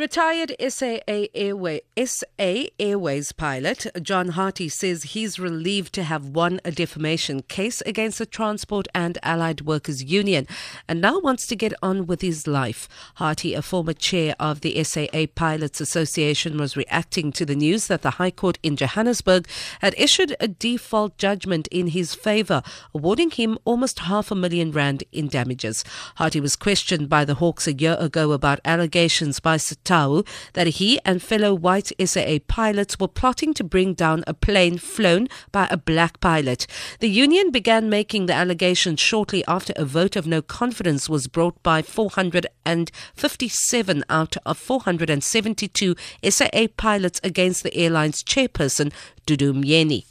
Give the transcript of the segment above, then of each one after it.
Retired SAA, Airway, SA Airways pilot John Harty says he's relieved to have won a defamation case against the Transport and Allied Workers Union and now wants to get on with his life. Harty, a former chair of the SAA Pilots Association, was reacting to the news that the High Court in Johannesburg had issued a default judgment in his favor, awarding him almost half a million rand in damages. Harty was questioned by the Hawks a year ago about allegations by TAWU that he and fellow white SAA pilots were plotting to bring down a plane flown by a black pilot. The union began making the allegations shortly after a vote of no confidence was brought by 457 out of 472 SAA pilots against the airline's chairperson, Dudu Myeni.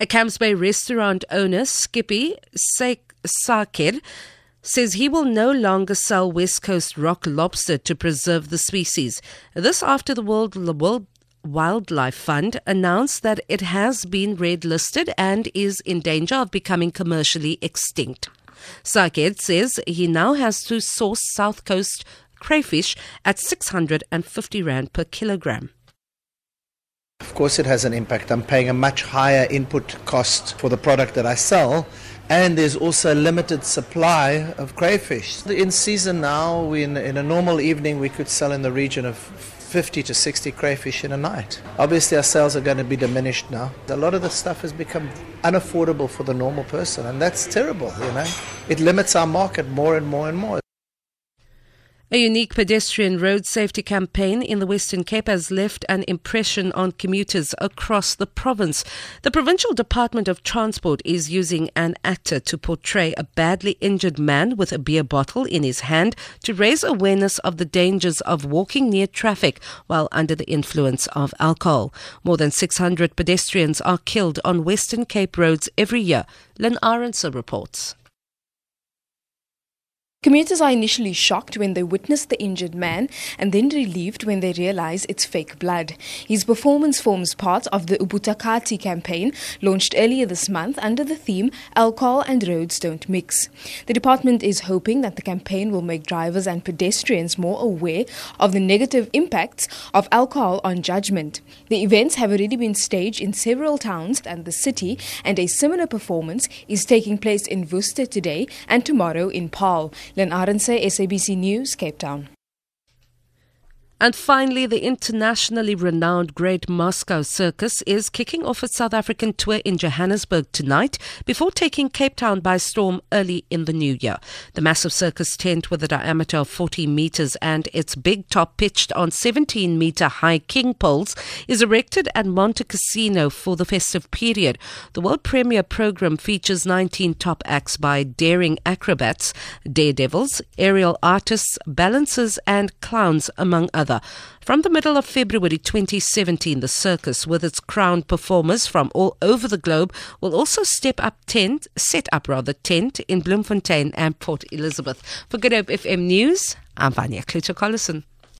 A Camps Bay restaurant owner, Skippy Sakir, says he will no longer sell West Coast rock lobster to preserve the species. This after the World, World Wildlife Fund announced that it has been red listed and is in danger of becoming commercially extinct. Saked says he now has to source South Coast crayfish at 650 Rand per kilogram. Of course, it has an impact. I'm paying a much higher input cost for the product that I sell and there's also a limited supply of crayfish. In season now, in, in a normal evening, we could sell in the region of 50 to 60 crayfish in a night. Obviously, our sales are going to be diminished now. A lot of the stuff has become unaffordable for the normal person, and that's terrible, you know. It limits our market more and more and more. A unique pedestrian road safety campaign in the Western Cape has left an impression on commuters across the province. The Provincial Department of Transport is using an actor to portray a badly injured man with a beer bottle in his hand to raise awareness of the dangers of walking near traffic while under the influence of alcohol. More than 600 pedestrians are killed on Western Cape roads every year. Lynn Arendse reports. Commuters are initially shocked when they witness the injured man and then relieved when they realize it's fake blood. His performance forms part of the Ubutakati campaign launched earlier this month under the theme Alcohol and Roads Don't Mix. The department is hoping that the campaign will make drivers and pedestrians more aware of the negative impacts of alcohol on judgment. The events have already been staged in several towns and the city, and a similar performance is taking place in Worcester today and tomorrow in Paarl. Len Arendse, SABC News, Cape Town. And finally, the internationally renowned Great Moscow Circus is kicking off its South African tour in Johannesburg tonight before taking Cape Town by storm early in the new year. The massive circus tent with a diameter of 40 meters and its big top pitched on 17 meter high king poles is erected at Montecasino for the festive period. The world premiere program features 19 top acts by daring acrobats, daredevils, aerial artists, balancers, and clowns, among others. From the middle of February 2017, the circus, with its crowned performers from all over the globe, will also step up tent, set up rather tent in Bloemfontein and Port Elizabeth. For Good Hope FM News, I'm Vanya Kluter-Collison.